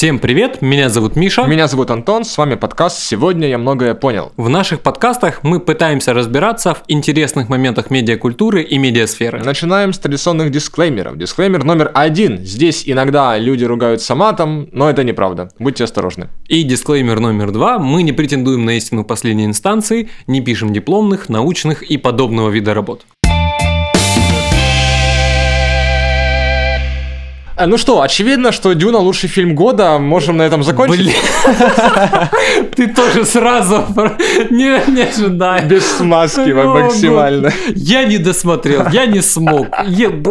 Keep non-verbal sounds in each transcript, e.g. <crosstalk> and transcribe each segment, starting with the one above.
Всем привет, меня зовут Миша. Меня зовут Антон, с вами подкаст «Сегодня я многое понял». В наших подкастах мы пытаемся разбираться в интересных моментах медиакультуры и медиасферы. Начинаем с традиционных дисклеймеров. Дисклеймер номер один. Здесь иногда люди ругаются матом, но это неправда. Будьте осторожны. И дисклеймер номер два. Мы не претендуем на истину последней инстанции, не пишем дипломных, научных и подобного вида работ. Ну что, очевидно, что Дюна лучший фильм года. Можем на этом закончить. <laughs> Ты тоже сразу не, ожидай. Без смазки максимально. Я не досмотрел, я не смог.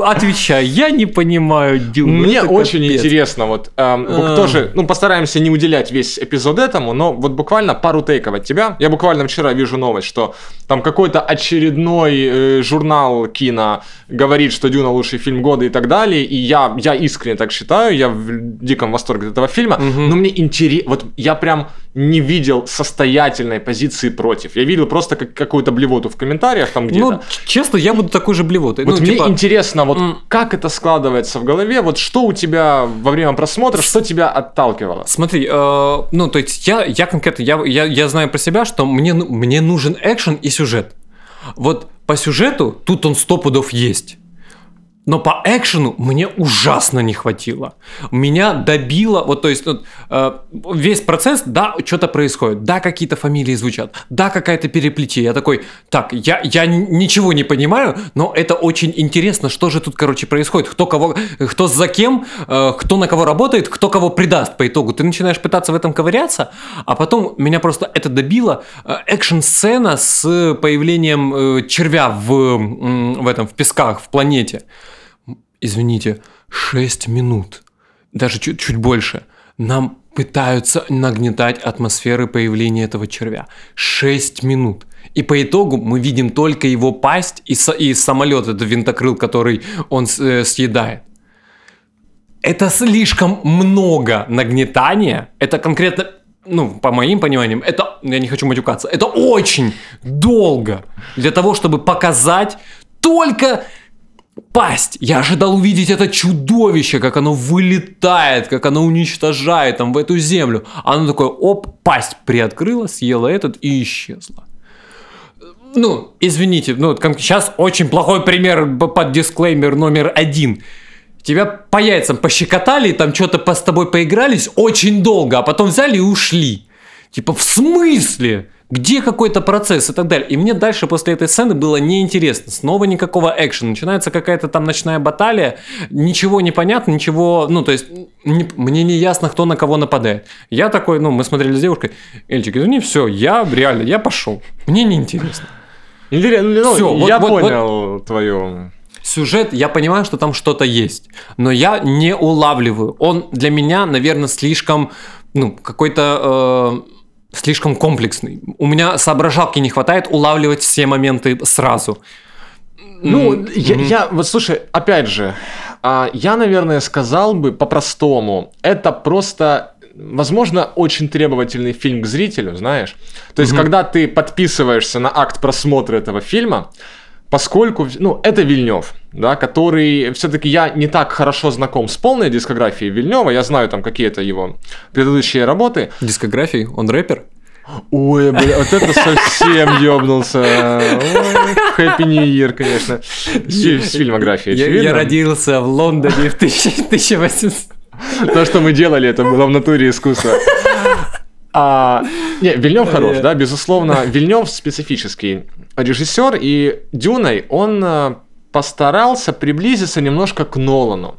Отвечаю, я не понимаю Дюну. Мне очень интересно, вот эм, а. тоже, ну постараемся не уделять весь эпизод этому, но вот буквально пару тейков от тебя. Я буквально вчера вижу новость, что там какой-то очередной э, журнал кино говорит, что Дюна лучший фильм года и так далее, и я, я искренне искренне так считаю, я в диком восторге от этого фильма, угу. но мне интересно, вот я прям не видел состоятельной позиции против. Я видел просто как какую-то блевоту в комментариях там где-то. Ну, честно, я буду такой же блевотой. Вот ну, мне типа... интересно, вот mm. как это складывается в голове, вот что у тебя во время просмотра, что тебя отталкивало? Смотри, э, ну, то есть я, я конкретно, я, я, я знаю про себя, что мне, мне нужен экшен и сюжет. Вот по сюжету тут он сто пудов есть. Но по экшену мне ужасно не хватило. Меня добило, вот то есть вот, э, весь процесс, да, что-то происходит, да, какие-то фамилии звучат, да, какая-то переплетение. Я такой, так, я, я ничего не понимаю, но это очень интересно, что же тут, короче, происходит, кто кого, кто за кем, э, кто на кого работает, кто кого предаст по итогу. Ты начинаешь пытаться в этом ковыряться, а потом меня просто это добило. Э, экшн-сцена с появлением э, червя в, в этом, в песках, в планете извините, 6 минут, даже чуть-чуть больше, нам пытаются нагнетать атмосферы появления этого червя. 6 минут. И по итогу мы видим только его пасть и, и самолет, это винтокрыл, который он э, съедает. Это слишком много нагнетания. Это конкретно, ну, по моим пониманиям, это, я не хочу матюкаться, это очень долго для того, чтобы показать только пасть. Я ожидал увидеть это чудовище, как оно вылетает, как оно уничтожает там в эту землю. Оно такое, оп, пасть приоткрыла, съела этот и исчезла. Ну, извините, ну, сейчас очень плохой пример под дисклеймер номер один. Тебя по яйцам пощекотали, там что-то с тобой поигрались очень долго, а потом взяли и ушли. Типа, в смысле? Где какой-то процесс и так далее. И мне дальше после этой сцены было неинтересно. Снова никакого экшена. Начинается какая-то там ночная баталия, ничего не понятно, ничего, ну, то есть, не, мне не ясно, кто на кого нападает. Я такой, ну, мы смотрели с девушкой, Эльчик, извини, все, я реально, я пошел. Мне неинтересно. Интересно, ну, все, я вот, понял вот, твою сюжет, я понимаю, что там что-то есть, но я не улавливаю. Он для меня, наверное, слишком, ну, какой-то... Э, слишком комплексный. У меня соображалки не хватает улавливать все моменты сразу. Ну, mm-hmm. я, я, вот слушай, опять же, а, я, наверное, сказал бы по-простому, это просто возможно, очень требовательный фильм к зрителю, знаешь. То есть, mm-hmm. когда ты подписываешься на акт просмотра этого фильма, поскольку, ну, это Вильнев, да, который все-таки я не так хорошо знаком с полной дискографией Вильнева, я знаю там какие-то его предыдущие работы. Дискографии? Он рэпер? Ой, бля, вот это совсем <laughs> ёбнулся. Happy New Year, конечно. С, фильмографией, я, я родился в Лондоне в 1800. То, что мы делали, это было в натуре искусства. А, не, Вильнев хорош, да, безусловно. Вильнев специфический режиссер, и Дюной он э, постарался приблизиться немножко к Нолану.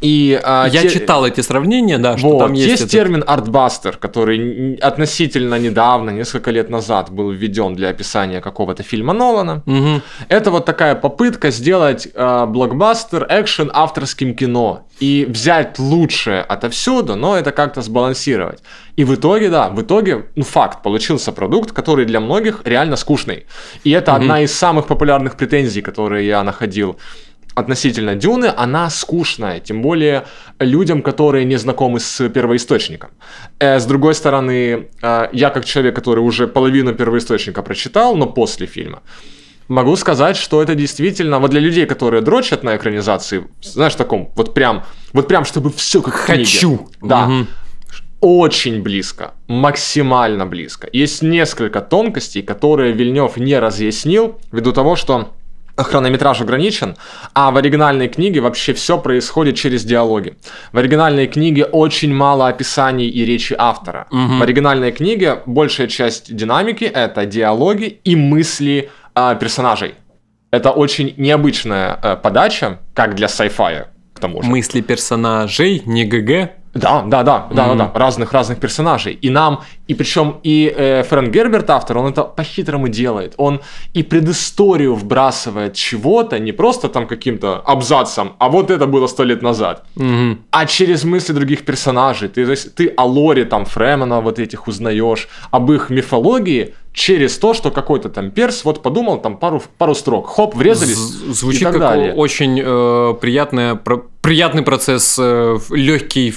И, а, Я те... читал эти сравнения, да, что вот, там есть. Есть этот... термин артбастер, который относительно недавно, несколько лет назад, был введен для описания какого-то фильма Нолана. Угу. Это вот такая попытка сделать э, блокбастер, экшен авторским кино и взять лучшее отовсюду, но это как-то сбалансировать. И в итоге, да, в итоге, ну факт, получился продукт, который для многих реально скучный. И это угу. одна из самых популярных претензий, которые я находил относительно Дюны, она скучная, тем более людям, которые не знакомы с первоисточником. Э, с другой стороны, э, я как человек, который уже половину первоисточника прочитал, но после фильма, могу сказать, что это действительно, вот для людей, которые дрочат на экранизации, знаешь, таком, вот прям, вот прям, чтобы все как Хочу. Книге. Да. Угу очень близко, максимально близко. Есть несколько тонкостей, которые Вильнев не разъяснил, ввиду того, что хронометраж ограничен, а в оригинальной книге вообще все происходит через диалоги. В оригинальной книге очень мало описаний и речи автора. Угу. В оригинальной книге большая часть динамики это диалоги и мысли э, персонажей. Это очень необычная э, подача, как для sci-fi, к тому же. Мысли персонажей, не ГГ. Да, да, да, да, mm-hmm. да, да, разных разных персонажей. И нам, и причем и э, Фрэнк Герберт автор, он это по-хитрому делает. Он и предысторию вбрасывает чего-то, не просто там каким-то абзацем, а вот это было сто лет назад, mm-hmm. а через мысли других персонажей. Ты, то есть, ты о лоре там Фремена вот этих узнаешь, об их мифологии через то, что какой-то там перс вот подумал там пару, пару строк, хоп, врезались Звучит и так как далее. очень э, приятная, про, приятный процесс, э, легкий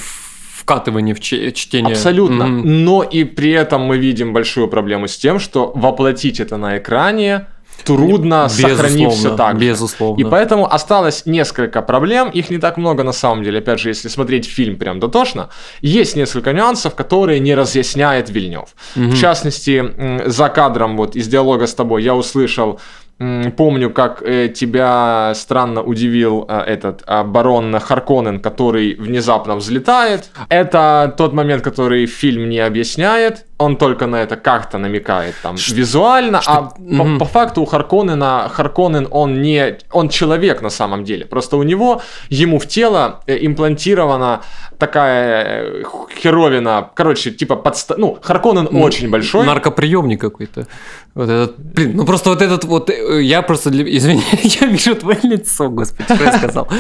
вкатывание в чтение. Абсолютно. Mm-hmm. Но и при этом мы видим большую проблему с тем, что воплотить это на экране трудно, безусловно, сохранив все так Безусловно. И поэтому осталось несколько проблем, их не так много на самом деле, опять же, если смотреть фильм прям дотошно, есть несколько нюансов, которые не разъясняет Вильнев. Угу. В частности, за кадром вот из диалога с тобой я услышал Помню, как э, тебя странно удивил э, этот э, барон Харконен, который внезапно взлетает. Это тот момент, который фильм не объясняет. Он только на это как-то намекает там Ш- визуально, что... а mm-hmm. по, по факту у Харконена Харконен он не он человек на самом деле. Просто у него ему в тело э, имплантирована такая э, херовина, короче, типа подста... ну Харконен ну, очень большой. Наркоприемник какой-то. Вот этот, блин, ну просто вот этот вот, э, я просто, для, извини, <laughs> я вижу твое лицо, господи, что я сказал. <laughs>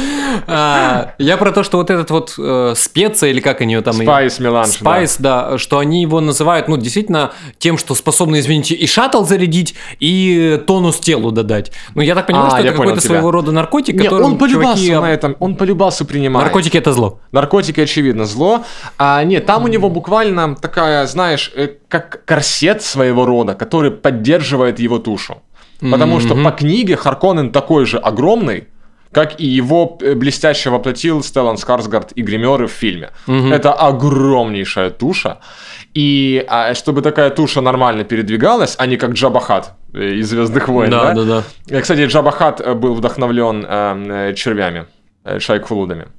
А, я про то, что вот этот вот специя, или как они ее там... Спайс меланж, Спайс, да, что они его называют, ну, действительно, тем, что способны, извините, и шаттл зарядить, и тонус телу додать. Ну, я так понимаю, а, что это какой-то своего рода наркотик, Нет, который он полюбался чуваки... на этом, он полюбался принимать. Наркотики – это зло. Наркотики, очевидно, зло. А, нет, там у него буквально такая, знаешь, э, как корсет своего рода, который поддерживает его тушу. Потому mm-hmm. что по книге Харконен такой же огромный, как и его э, блестяще воплотил Стеллан Скарсгард и гримеры в фильме. Mm-hmm. Это огромнейшая туша. И а, чтобы такая туша нормально передвигалась, а не как Джабахат э, из Звездных войн. Да, да, да. да. Кстати, Джабахат был вдохновлен э, червями, э, шайкфлудами.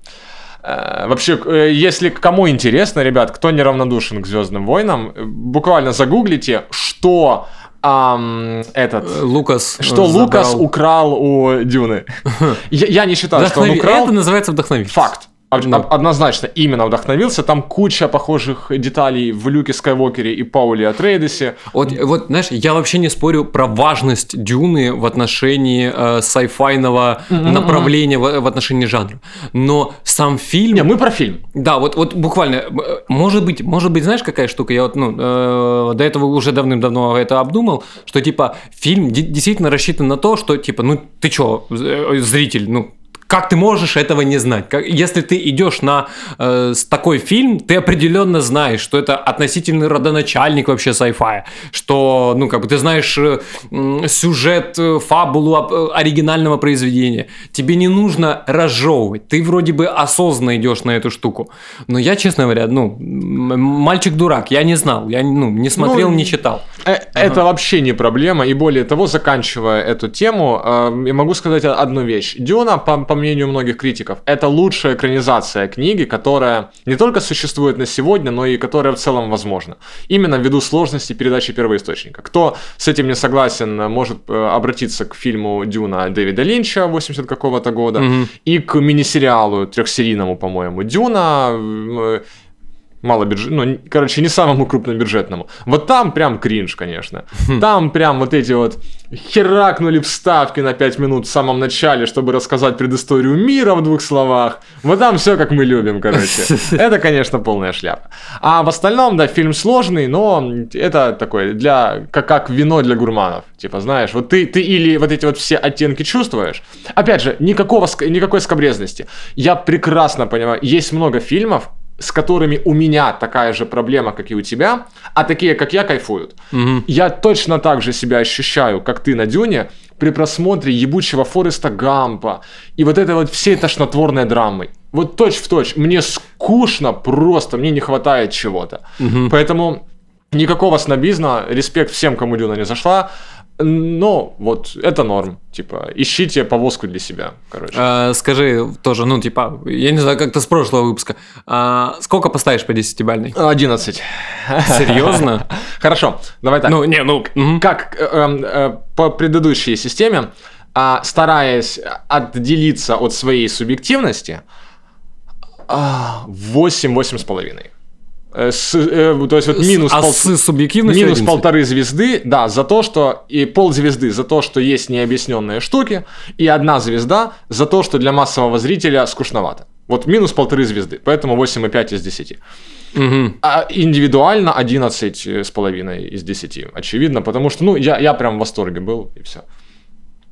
Э, вообще, э, если кому интересно, ребят, кто неравнодушен к Звездным войнам, буквально загуглите, что Um, этот Лукас что забрал. Лукас украл у Дюны. <laughs> Я, я не считаю, Вдохнови... что он украл. Это называется вдохновить. Факт. Да. Однозначно, именно вдохновился. Там куча похожих деталей в Люке Скайуокере и Пауле Атрейдесе. Вот, вот, знаешь, я вообще не спорю про важность Дюны в отношении э, сайфайного mm-hmm. направления, в, в отношении жанра. Но сам фильм... Не, мы про фильм. Да, вот, вот буквально, э, может быть, может быть, знаешь, какая штука? Я вот, ну, э, до этого уже давным-давно это обдумал, что, типа, фильм действительно рассчитан на то, что, типа, ну, ты чё, э, зритель, ну, как ты можешь этого не знать? Как, если ты идешь на э, такой фильм, ты определенно знаешь, что это относительный родоначальник вообще sci-fi, что, ну, как бы ты знаешь э, сюжет, э, фабулу э, оригинального произведения. Тебе не нужно разжевывать. Ты вроде бы осознанно идешь на эту штуку. Но я, честно говоря, ну, мальчик-дурак, я не знал, я ну, не смотрел, ну, не читал. Э, это вообще не проблема. И более того, заканчивая эту тему, э, я могу сказать одну вещь. Дюна, по, по мнению многих критиков, это лучшая экранизация книги, которая не только существует на сегодня, но и которая в целом возможна. Именно ввиду сложности передачи первоисточника. Кто с этим не согласен, может э, обратиться к фильму Дюна Дэвида Линча 80 какого-то года угу. и к мини-сериалу трехсерийному, по-моему, Дюна э, малобюджет, ну, короче, не самому крупнобюджетному. Вот там прям кринж, конечно. Хм. Там прям вот эти вот херакнули вставки на 5 минут в самом начале, чтобы рассказать предысторию мира в двух словах. Вот там все как мы любим, короче. <laughs> Это, конечно, полная шляпа. А в остальном, да, фильм сложный, но это такой для как, как вино для гурманов. Типа, знаешь, вот ты, ты или вот эти вот все оттенки чувствуешь. Опять же, никакого, никакой скобрезности. Я прекрасно понимаю, есть много фильмов, с которыми у меня такая же проблема, как и у тебя, а такие, как я, кайфуют. Мгм. Я точно так же себя ощущаю, как ты на Дюне, при просмотре ебучего Фореста Гампа и вот этой вот всей тошнотворной драмы. Вот точь в точь. Мне скучно просто, мне не хватает чего-то. Поэтому никакого снобизма, респект всем, кому Дюна не зашла. Но вот это норм. Типа, ищите повозку для себя, короче. А, скажи тоже, ну, типа, я не знаю, как-то с прошлого выпуска. А, сколько поставишь по 10-бальной? 11. Серьезно? Хорошо, давай так. Ну, не, ну, как э, э, э, по предыдущей системе, а, стараясь отделиться от своей субъективности, а, 8, 8 с. Э, с, э, то есть вот минус, а пол- с субъективностью минус 11? полторы звезды, да, за то, что и пол звезды за то, что есть необъясненные штуки, и одна звезда за то, что для массового зрителя скучновато. Вот минус полторы звезды, поэтому 8,5 из 10. Мгм. А индивидуально 11 с половиной из 10, очевидно, потому что, ну, я, я прям в восторге был, и все.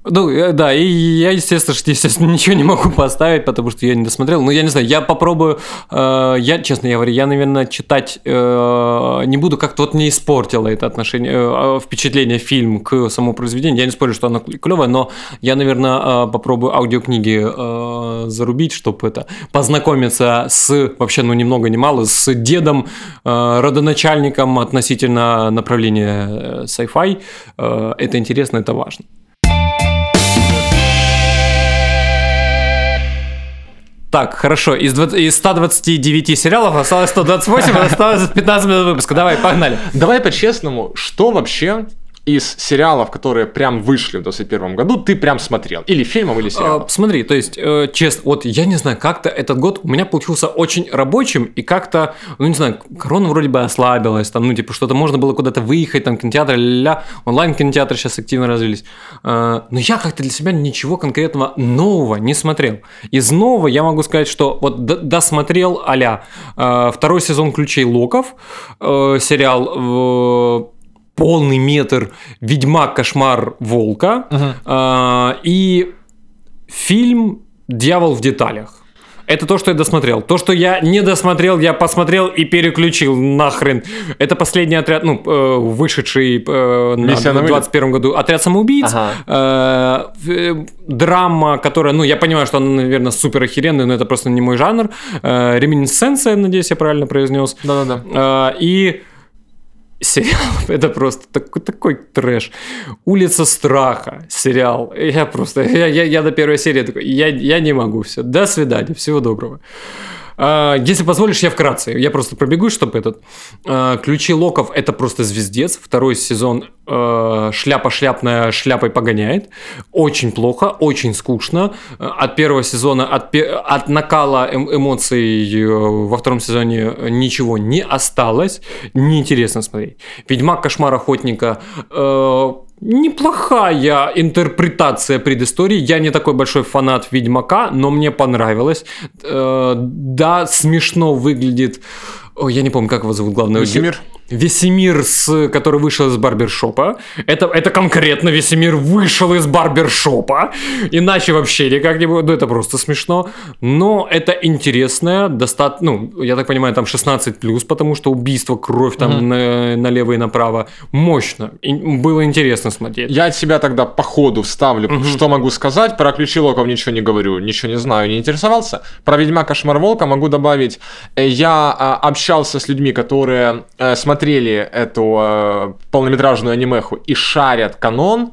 Ну, э, да, и я, естественно, что, естественно, <laughs> ничего не могу поставить, потому что я не досмотрел. Ну, я не знаю, я попробую, э, я, честно говоря, я, наверное, читать э, не буду, как-то вот мне испортило это отношение, э, впечатление фильм к самому произведению. Я не спорю, что оно клевое, но я, наверное, э, попробую аудиокниги э, зарубить, чтобы это познакомиться с, вообще, ну, ни много ни мало, с дедом, э, родоначальником относительно направления э, sci-fi. Э, это интересно, это важно. Так, хорошо. Из, 20 из 129 сериалов осталось 128, осталось 15 минут выпуска. Давай, погнали. Давай по-честному, что вообще из сериалов, которые прям вышли в 2021 году, ты прям смотрел? Или фильмов, или А, сериалов? смотри, то есть, э, честно, вот я не знаю, как-то этот год у меня получился очень рабочим, и как-то, ну не знаю, корона вроде бы ослабилась, там, ну типа что-то можно было куда-то выехать, там кинотеатр, ля онлайн-кинотеатры сейчас активно развились. Э, но я как-то для себя ничего конкретного нового не смотрел. Из нового я могу сказать, что вот досмотрел а второй сезон «Ключей Локов», э, сериал э, полный метр «Ведьмак. Кошмар Волка» а, и фильм «Дьявол в деталях». Это то, что я досмотрел. То, что я не досмотрел, я посмотрел и переключил нахрен. Это последний отряд, ну, э, вышедший э, Миссия на в вылет. 21 году. Отряд самоубийц. Ага. Э, в- драма, которая, ну, я понимаю, что она, наверное, супер охеренная, но это просто не мой жанр. Э, реминесценция, надеюсь, я правильно произнес. Да-да-да. А, И сериал <laughs> это просто такой, такой трэш. Улица страха сериал. Я просто, я, я, я до первой серии такой, я, я не могу все. До свидания, всего доброго. А, Если позволишь, я вкратце. Я просто пробегу, чтобы этот. А, Ключи Локов это просто звездец. Второй сезон э, шляпа шляпная шляпой погоняет. Очень плохо, очень скучно. Э, От первого сезона, от, от накала эм- эмоций э, во втором сезоне ничего не осталось. Неинтересно смотреть. Ведьмак Кошмар Охотника. Неплохая интерпретация предыстории. Я не такой большой фанат Ведьмака, но мне понравилось. Э, Да, смешно выглядит. Ой, я не помню, как его зовут главного. Весемир? Весемир, с, который вышел из барбершопа. Это, это конкретно Весемир вышел из барбершопа. Иначе вообще никак не будет. Ну, это просто смешно. Но это интересное, достаточно, ну, я так понимаю, там 16+, плюс, потому что убийство, кровь там на- налево и направо. Мощно. И было интересно смотреть. Я от себя тогда по ходу вставлю, что могу сказать. Про ключи локов ничего не говорю, ничего не знаю, не интересовался. Про Ведьма Кошмар Волка могу добавить. э, Я а, общался с людьми, которые э, смотрели эту э, полнометражную анимеху и шарят канон.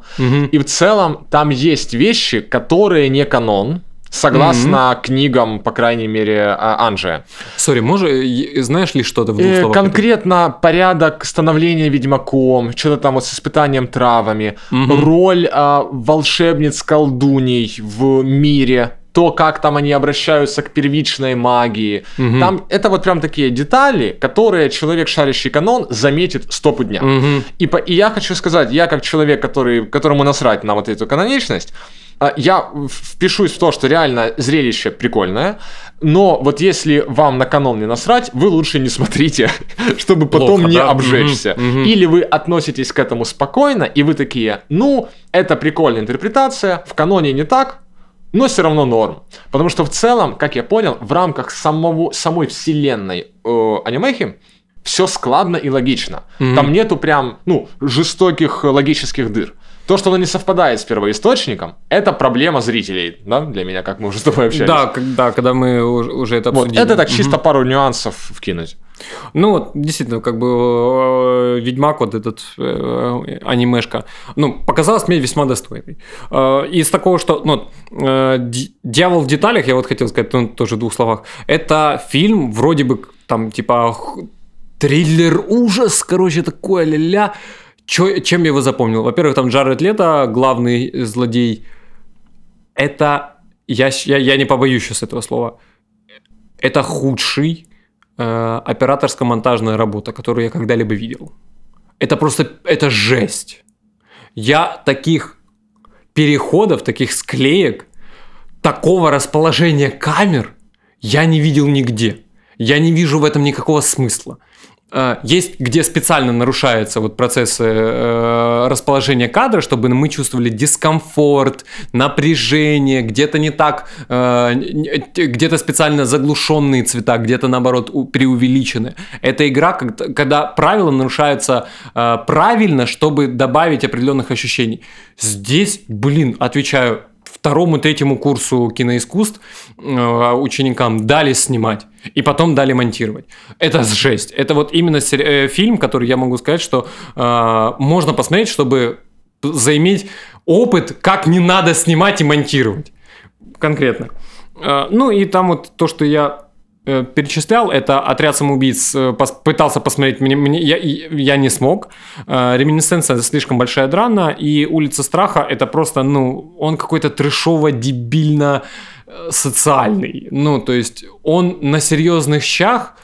И в целом там есть вещи, которые не канон. Согласно книгам, по крайней мере, а, Анджия. Сори, может, э, знаешь ли что-то в двух Э, словах? конкретно порядок становления ведьмаком, что-то там вот с испытанием травами, роль а, волшебниц-колдуней в мире, то, как там они обращаются к первичной магии. Там это вот прям такие детали, которые человек, шарящий канон, заметит стопу дня. Мгм. И, по- и я хочу сказать, я как человек, который, которому насрать на вот эту каноничность, а, я впишусь в то, что реально зрелище прикольное, но вот если вам на канон не насрать, вы лучше не смотрите, <laughs> чтобы потом Плохо, не да? обжечься. Мгм. Или вы относитесь к этому спокойно, и вы такие, ну, это прикольная интерпретация, в каноне не так, но все равно норм. Потому что в целом, как я понял, в рамках самого, самой вселенной э, анимехи все складно и логично. Mm-hmm. Там нету прям, ну, жестоких логических дыр. То, что оно не совпадает с первоисточником, это проблема зрителей, да, для меня, как мы уже с тобой общались. Да, да когда мы уже это обсудили. Вот, это так чисто угу. пару нюансов вкинуть. Ну вот, действительно, как бы э, Ведьмак, вот этот э, анимешка, ну, показалась мне весьма достойной. Э, из такого, что, ну, «Дьявол в деталях», я вот хотел сказать, ну, тоже в двух словах, это фильм вроде бы, там, типа, триллер ужас, короче, такое ля-ля, Чё, чем я его запомнил? Во-первых, там Джаред Лето, главный злодей. Это, я, я, я не побоюсь сейчас этого слова, это худший э, операторско-монтажная работа, которую я когда-либо видел. Это просто, это жесть. Я таких переходов, таких склеек, такого расположения камер я не видел нигде. Я не вижу в этом никакого смысла. Э, есть, где специально нарушается вот процессы э, расположения кадра, чтобы мы чувствовали дискомфорт, напряжение, где-то не так, э, где-то специально заглушенные цвета, где-то наоборот преувеличены. Это игра, когда правила нарушаются правильно, чтобы добавить определенных ощущений. Здесь, блин, отвечаю, второму, третьему курсу киноискусств э, ученикам дали снимать. И потом дали монтировать. Это жесть. Это вот именно э, фильм, который я могу сказать, что э, можно посмотреть, чтобы заиметь опыт, как не надо снимать и монтировать. Конкретно. Ну и там вот то, что я Э, перечислял, это «Отряд самоубийц», э, пытался посмотреть, мне, мне, я, я не смог. Э, «Реминесценция» — слишком большая драна, и «Улица страха» — это просто, ну, он какой-то трешово-дебильно социальный. Ну, то есть он на серьезных щах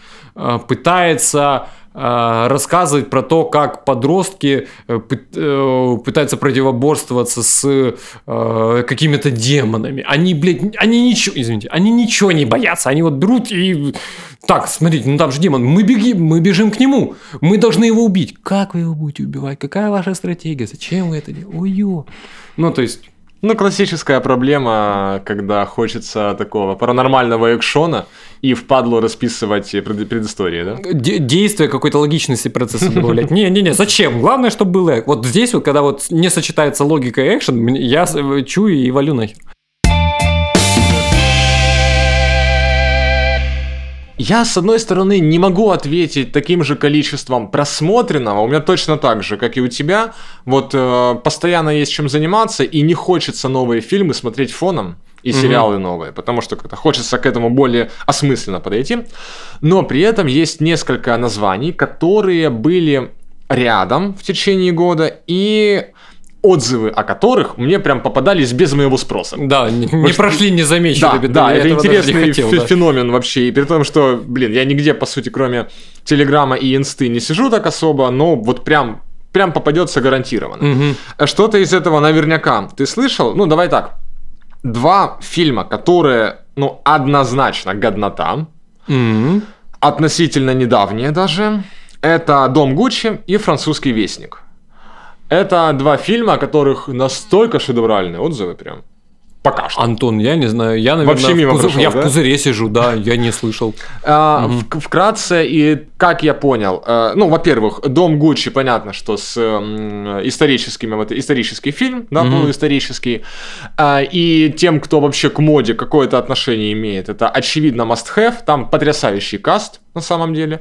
пытается Э, рассказывать про то, как подростки э, э, пытаются противоборствоваться с какими-то демонами. Они, блядь, они ничего, извините, они ничего не боятся. Они вот берут и... Так, смотрите, ну там же демон, мы, беги, мы бежим к нему, мы должны его убить. Как вы его будете убивать? Какая ваша стратегия? Зачем вы это делаете? Ой-ё. Ну, то есть, ну, классическая проблема, когда хочется такого паранормального экшона и впадло расписывать пред, предыстории, да? Де- действие какой-то логичности процесса добавлять. Не-не-не, зачем? Главное, чтобы было... Вот здесь вот, когда вот не сочетается логика и экшен, я чую и валю нахер. Я, с одной стороны, не могу ответить таким же количеством просмотренного. У меня точно так же, как и у тебя. Вот э, постоянно есть чем заниматься, и не хочется новые фильмы смотреть фоном и сериалы угу. новые, потому что как-то хочется к этому более осмысленно подойти. Но при этом есть несколько названий, которые были рядом в течение года, и отзывы о которых мне прям попадались без моего спроса. Да, не, не прошли незамеченными. Да, да, это интересный хотел, да. феномен вообще. И при том, что, блин, я нигде, по сути, кроме Телеграма и Инсты не сижу так особо, но вот прям прям попадется гарантированно. Угу. Что-то из этого наверняка ты слышал? Ну, давай так. Два фильма, которые, ну, однозначно годнота, угу. относительно недавние даже, это «Дом Гуччи» и «Французский вестник». Это два фильма, о которых настолько шедевральные отзывы прям. Пока что. Антон, я не знаю, я, наверное, Вообще мимо в пузыр... прошел, я да? в пузыре сижу, да, я не слышал. А, угу. Вкратце, и как я понял, э, ну, во-первых, Дом Гуччи, понятно, что с историческими, вот исторический фильм, да, угу. полуисторический, а, и тем, кто вообще к моде какое-то отношение имеет, это очевидно must-have, там потрясающий каст, на самом деле.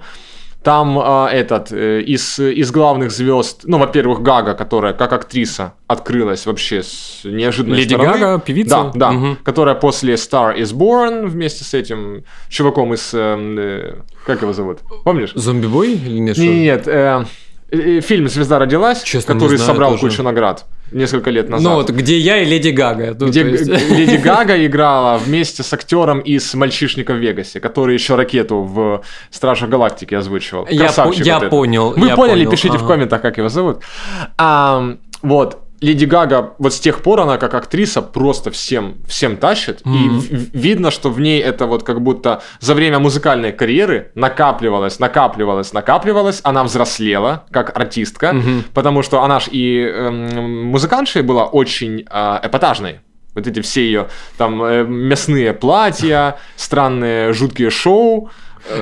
Там э, этот э, из, из главных звезд, ну, во-первых, Гага, которая как актриса открылась вообще с неожиданной Леди стороны. Гага, певица? Да, да. Угу. Которая после Star is Born вместе с этим чуваком из... Э, э как его зовут? Помнишь? Зомби-бой или нет? Нет, нет э, э, фильм «Звезда родилась», Честно, который собрал тоже. кучу наград несколько лет назад. Ну вот, где я и Леди Гага. Ну, где есть... Леди <laughs> Гага играла вместе с актером из «Мальчишника в Вегасе», который еще ракету в «Стражах Галактики» озвучивал. Я, по- я вот понял. Вы я поняли, понял. пишите ага. в комментах, как его зовут. А, вот, Леди Гага, вот с тех пор она как актриса просто всем, всем тащит. Mm-hmm. И видно, что в ней это вот как будто за время музыкальной карьеры накапливалось, накапливалось, накапливалось. Она взрослела как артистка, mm-hmm. потому что она ж и э, музыкантшей была очень э, эпатажной Вот эти все ее там э, мясные платья, странные жуткие шоу.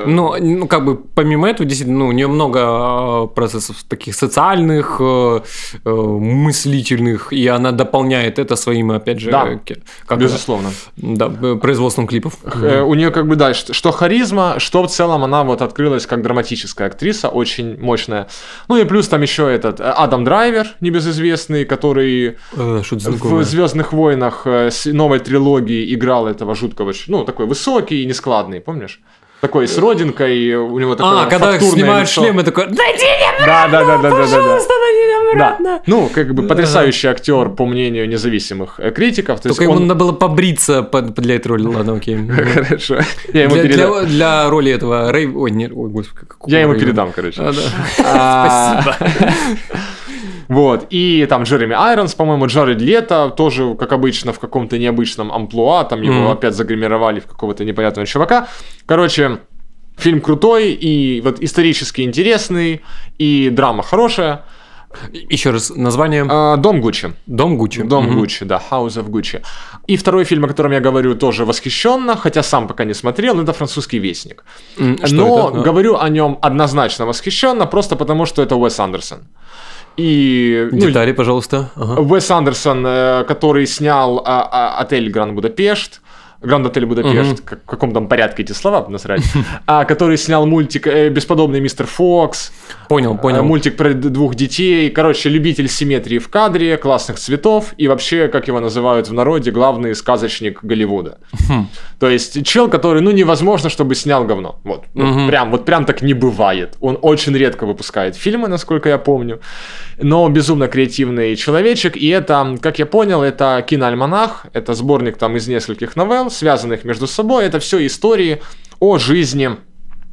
Ну, ну, как бы помимо этого, действительно, ну, у нее много э, процессов таких социальных, э, э, мыслительных, и она дополняет это своим, опять же, Да, э, как Безусловно. да, э, производством клипов. Э, У нее как бы, да, что, харизма, что в целом она вот открылась как драматическая актриса, очень мощная. Ну и плюс там еще этот э, Адам Драйвер, небезызвестный, который Э, в. Звездных войнах э, новой трилогии играл этого жуткого, ну, такой высокий и нескладный, помнишь? Такой с родинкой, у него такое А, когда снимают лицо. шлем, и такой, дайте мне Да, да, да, да, да, да, да. пожалуйста, Да. обратно. Ну, как бы потрясающий актер, по мнению независимых э, критиков. То Только ему он... надо было побриться под- для этой роли. Ладно, окей. <laughs> Хорошо. Я ему передам. для- роли этого Рэй... Ой, нет, ой, господи, какого Я ему передам, короче. А, да. <laughs> А, Спасибо. Вот, и там Джереми Айронс, по-моему, Джаред Лето, тоже, как обычно, в каком-то необычном амплуа, там его Мгм. опять загримировали в какого-то непонятного чувака. Короче, фильм крутой и вот исторически интересный, и драма хорошая. Еще раз, название А, Дом Гуччи. Дом Гуччи. Дом Мгм. Гуччи, да, House of Gucci. И второй фильм, о котором я говорю, тоже восхищенно, хотя сам пока не смотрел, это «Французский вестник». Что Но это? А. говорю о нем однозначно восхищенно, просто потому что это Уэс Андерсон. И ну, Детали, пожалуйста. Ага. Уэс Андерсон, э, который снял а, а, отель Гранд Будапешт, Гранд Отель Будапешт, в каком там порядке эти слова насрать, <laughs> а, который снял мультик э, «Бесподобный мистер Фокс», Понял, э, понял. мультик про двух детей, короче, любитель симметрии в кадре, классных цветов и вообще, как его называют в народе, главный сказочник Голливуда. Хм. То есть чел, который, ну, невозможно, чтобы снял говно. Вот, Ну, прям, вот прям так не бывает. Он очень редко выпускает фильмы, насколько я помню. Но безумно креативный человечек, и это, как я понял, это киноальманах, это сборник там из нескольких новелл, связанных между собой. Это все истории о жизни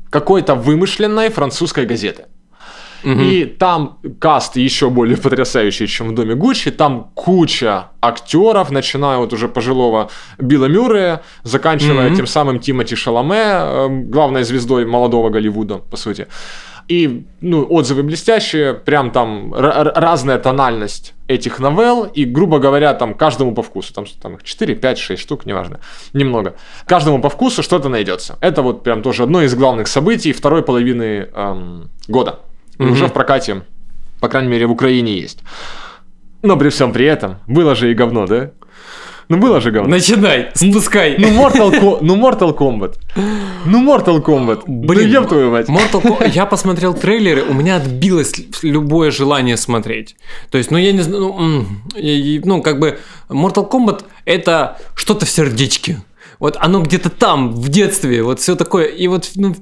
какой-то вымышленной французской газеты. Мгм. И там каст еще более потрясающий, чем в доме Гуччи. Там куча актеров, начиная от уже пожилого Билла Мюррея, заканчивая Мгм. тем самым Тимоти Шаломе, э, главной звездой молодого Голливуда, по сути. И ну, отзывы блестящие, прям там разная тональность этих новелл, и, грубо говоря, там каждому по вкусу, там, там их 4, 5, 6 штук, неважно, немного. Каждому по вкусу что-то найдется. Это вот прям тоже одно из главных событий второй половины эм, года. Мгм. уже в прокате, по крайней мере, в Украине есть. Но при всем при этом, было же и говно, да? Ну было же говно. Начинай, спускай. Ну Mortal, Ко- ну Mortal Kombat. Ну Mortal Kombat. Блин, ну еб твою мать. Mortal Kombat, я посмотрел трейлеры, у меня отбилось любое желание смотреть. То есть, ну я не знаю, ну, ну как бы Mortal Kombat это что-то в сердечке. Вот оно где-то там, в детстве, вот все такое. И вот, ну,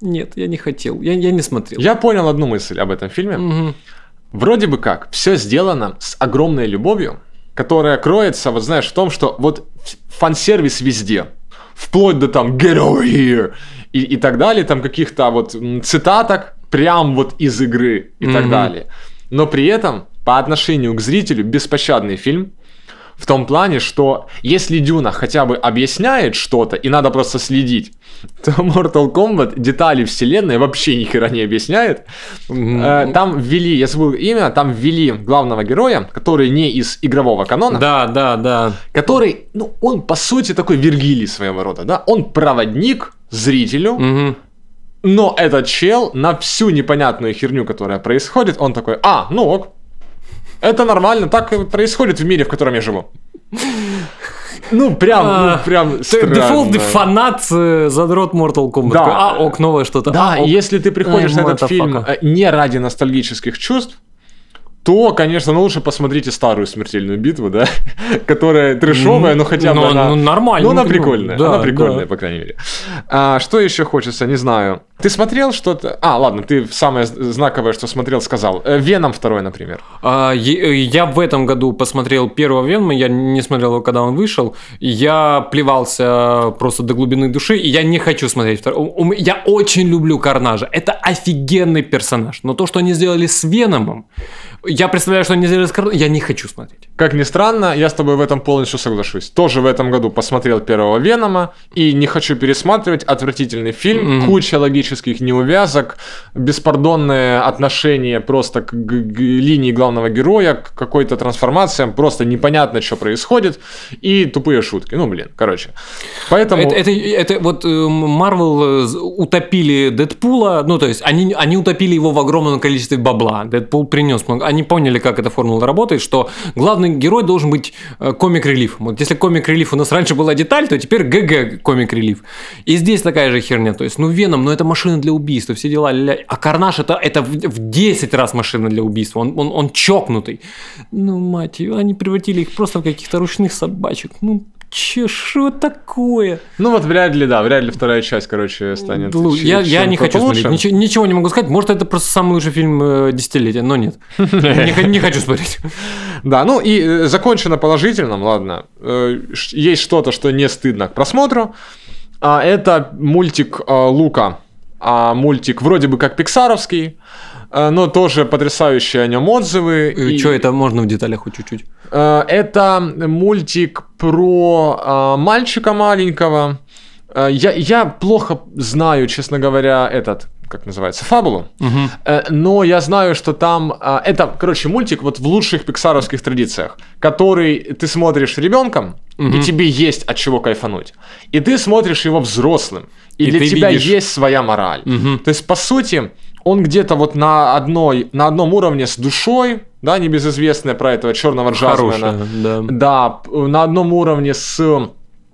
нет, я не хотел, я, я не смотрел. Я понял одну мысль об этом фильме. Мгм. Вроде бы как, все сделано с огромной любовью, которая кроется, вот знаешь, в том, что вот фан-сервис везде. Вплоть до там get over here и, и так далее, там каких-то вот цитаток прям вот из игры и так Мгм. далее. Но при этом по отношению к зрителю беспощадный фильм, в том плане, что если Дюна хотя бы объясняет что-то, и надо просто следить, то Mortal Kombat детали вселенной вообще ни хера не объясняет. Э, Там ввели, я забыл имя, там ввели главного героя, который не из игрового канона, Да, да, да. который, ну, он по сути такой Вергилий своего рода, да, он проводник зрителю, Мгм. но этот чел на всю непонятную херню, которая происходит, он такой, а, ну ок, это нормально, так происходит в мире, в котором я живу. Ну, прям, А, ну, прям странно. дефолтный фанат, э, задрот Mortal Kombat. Да. А, ок, новое что-то. Да, а, ок. если ты приходишь Ай, на этот фильм э, не ради ностальгических чувств, то, конечно, ну лучше посмотрите старую смертельную битву, да, <laughs> которая трешовая, но хотя бы Ну, она... ну, нормально, Ну, она ну, прикольная, да, она прикольная, да. по крайней мере. А, что еще хочется, не знаю. Ты смотрел что-то? А, ладно, ты самое знаковое, что смотрел, сказал. Э, Веном второй, например. А, э, Я в этом году посмотрел первого Венома, я не смотрел его, когда он вышел. Я плевался просто до глубины души, и я не хочу смотреть второй. Я очень люблю Карнажа. Это офигенный персонаж. Но то, что они сделали с Веномом, я представляю, что сделали с я не хочу смотреть. Как ни странно, я с тобой в этом полностью соглашусь. Тоже в этом году посмотрел первого Венома и не хочу пересматривать. Отвратительный фильм, mm-hmm. куча логических неувязок, беспардонное отношение просто к, к, к линии главного героя, к какой-то трансформациям, просто непонятно, что происходит, и тупые шутки. Ну, блин, короче. Поэтому... Это, это, это вот Марвел э, утопили Дэдпула, ну, то есть они, они утопили его в огромном количестве бабла. Дэдпул принес много. Они поняли, как эта формула работает, что главный герой должен быть э, комик-релиф. Вот если комик-релиф у нас раньше была деталь, то теперь ГГ комик-релиф. И здесь такая же херня. То есть, ну, Веном, ну, это машина для убийства, все дела. А Карнаж это, это в, в 10 раз машина для убийства. Он, он, он чокнутый. Ну, мать ее, они превратили их просто в каких-то ручных собачек. Ну, Че, что такое? Ну вот вряд ли, да, вряд ли вторая часть, короче, станет. Лу, я, я не хочу смотреть, ничего, ничего не могу сказать. Может, это просто самый лучший фильм э, десятилетия, но нет. <laughs> не, не хочу смотреть. Да, ну и э, закончено положительным, ладно. Э, есть что-то, что не стыдно к просмотру. А Это мультик Лука. А Мультик вроде бы как пиксаровский, но тоже потрясающие о нем отзывы. И... Что это можно в деталях хоть чуть-чуть? Э, это мультик про э, мальчика маленького. Э, я, я плохо знаю, честно говоря, этот как называется, фабулу. Угу. Но я знаю, что там... Это, короче, мультик вот в лучших пиксаровских традициях, который ты смотришь ребенком, угу. и тебе есть от чего кайфануть. И ты смотришь его взрослым, и, и для тебя видишь... есть своя мораль. Угу. То есть, по сути, он где-то вот на, одной, на одном уровне с душой, да, небезызвестная про этого черного Джазмена. да. да, на одном уровне с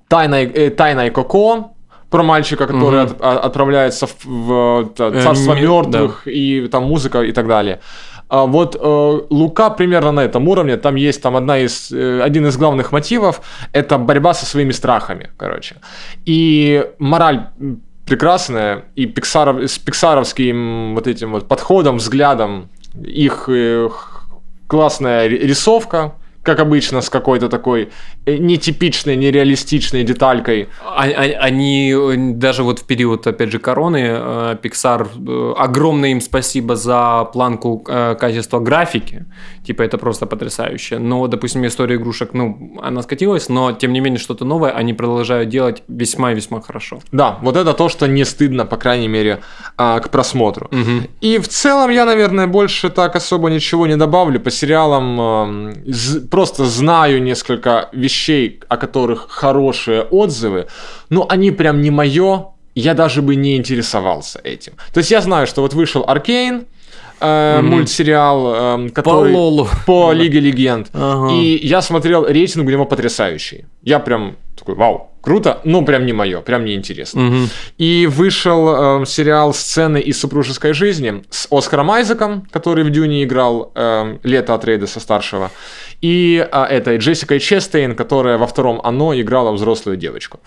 тайной, э, тайной Коко, про мальчика, который угу. от, от, отправляется в, в э, царство э, мертвых да. и там музыка и так далее. А вот э, Лука примерно на этом уровне. Там есть там одна из, э, один из главных мотивов – это борьба со своими страхами, короче. И мораль прекрасная, и пиксаров, с пиксаровским вот этим вот подходом, взглядом, их э, классная рисовка, как обычно, с какой-то такой э, нетипичной, нереалистичной деталькой. А, а, они э, даже вот в период, опять же, короны, э, Pixar, огромное им спасибо за планку качества графики. Типа это просто потрясающе. Но, допустим, история игрушек, ну, она скатилась, но тем не менее что-то новое они продолжают делать весьма и весьма хорошо. Да, вот это то, что не стыдно, по крайней мере, а, к просмотру. Угу. И в целом я, наверное, больше так особо ничего не добавлю по сериалам просто знаю несколько вещей, о которых хорошие отзывы, но они прям не мое, я даже бы не интересовался этим. То есть я знаю, что вот вышел Аркейн, э, mm-hmm. мультсериал, э, который по, Лолу. по Лиге Легенд. Ага. И я смотрел рейтинг у него потрясающий. Я прям такой, вау, круто, но прям не мое, прям не интересно. Угу. И вышел э, сериал «Сцены из супружеской жизни» с Оскаром Айзеком, который в Дюне играл э, Лето от Рейдеса старшего, и э, этой Джессикой Честейн, которая во втором «Оно» играла взрослую девочку.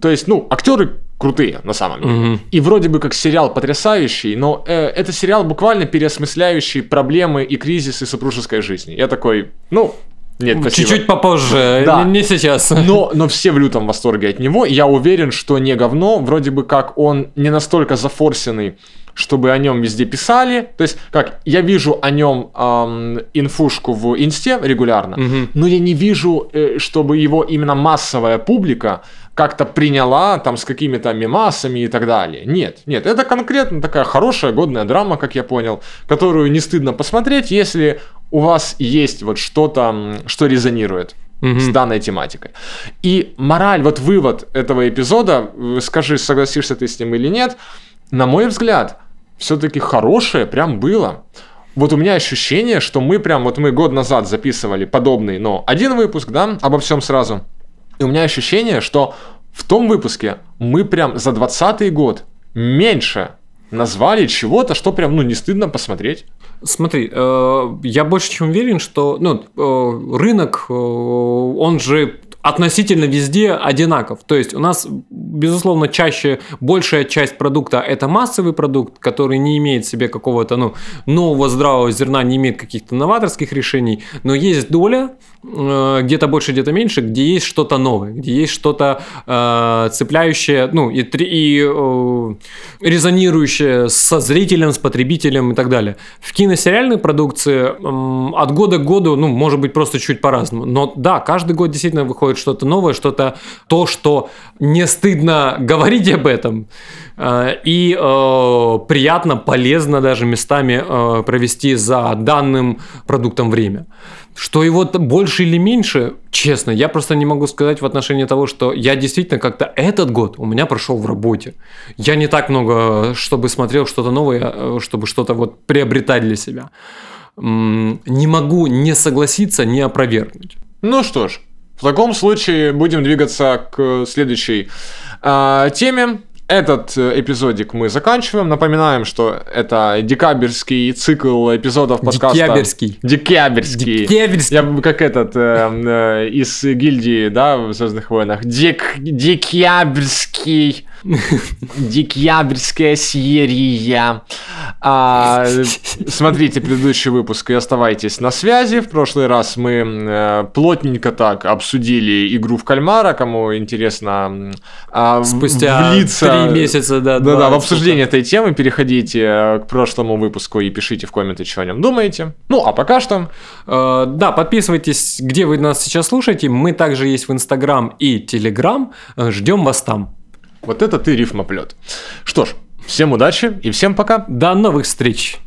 То есть, ну, актеры крутые на самом деле. Угу. И вроде бы как сериал потрясающий, но э, это сериал буквально переосмысляющий проблемы и кризисы супружеской жизни. Я такой, ну, нет, спасибо. Чуть-чуть попозже, да. не, не сейчас. Но, но все в лютом восторге от него. Я уверен, что не говно. Вроде бы как он не настолько зафорсенный, чтобы о нем везде писали. То есть, как, я вижу о нем эм, инфушку в инсте регулярно, угу. но я не вижу, э, чтобы его именно массовая публика как-то приняла там с какими-то мемасами и так далее. Нет, нет, это конкретно такая хорошая, годная драма, как я понял, которую не стыдно посмотреть, если у вас есть вот что-то, что резонирует угу. с данной тематикой. И мораль, вот вывод этого эпизода, скажи, согласишься ты с ним или нет, на мой взгляд, все-таки хорошее прям было. Вот у меня ощущение, что мы прям, вот мы год назад записывали подобный, но один выпуск, да, обо всем сразу. И у меня ощущение, что в том выпуске мы прям за 20 год меньше назвали чего-то, что прям, ну, не стыдно посмотреть. Смотри, э, я больше чем уверен, что ну, э, рынок, э, он же относительно везде одинаков. То есть у нас, безусловно, чаще большая часть продукта это массовый продукт, который не имеет в себе какого-то ну, нового здравого зерна, не имеет каких-то новаторских решений, но есть доля где-то больше, где-то меньше, где есть что-то новое, где есть что-то э, цепляющее, ну, и, и э, резонирующее со зрителем, с потребителем и так далее. В киносериальной продукции э, от года к году, ну, может быть, просто чуть по-разному. Но да, каждый год действительно выходит что-то новое, что-то то, что не стыдно говорить об этом. Э, и э, приятно, полезно даже местами э, провести за данным продуктом время. Что его больше или меньше, честно, я просто не могу сказать в отношении того, что я действительно как-то этот год у меня прошел в работе. Я не так много, чтобы смотрел что-то новое, э, чтобы что-то вот приобретать для себя. Не могу не согласиться, не опровергнуть. Ну что ж, в таком случае будем двигаться к следующей э, теме этот э, эпизодик мы заканчиваем. Напоминаем, что это декабрьский цикл эпизодов подкаста. Декабрьский. Декабрьский. Декабрьский. Я как этот э, э, из гильдии, да, в Звездных войнах. Дек... Декабрьский. Декабрьская серия. А, смотрите предыдущий выпуск и оставайтесь на связи. В прошлый раз мы э, плотненько так обсудили игру в кальмара. Кому интересно э, Спустя влиться... три месяца, да. Да, да, в обсуждение этой темы переходите э, к прошлому выпуску и пишите в комменты, что о нем думаете. Ну, а пока что... Э, да, подписывайтесь, где вы нас сейчас слушаете. Мы также есть в Инстаграм и Телеграм. Ждем вас там. Вот это ты рифмоплет. Что ж, всем удачи и всем пока. До новых встреч.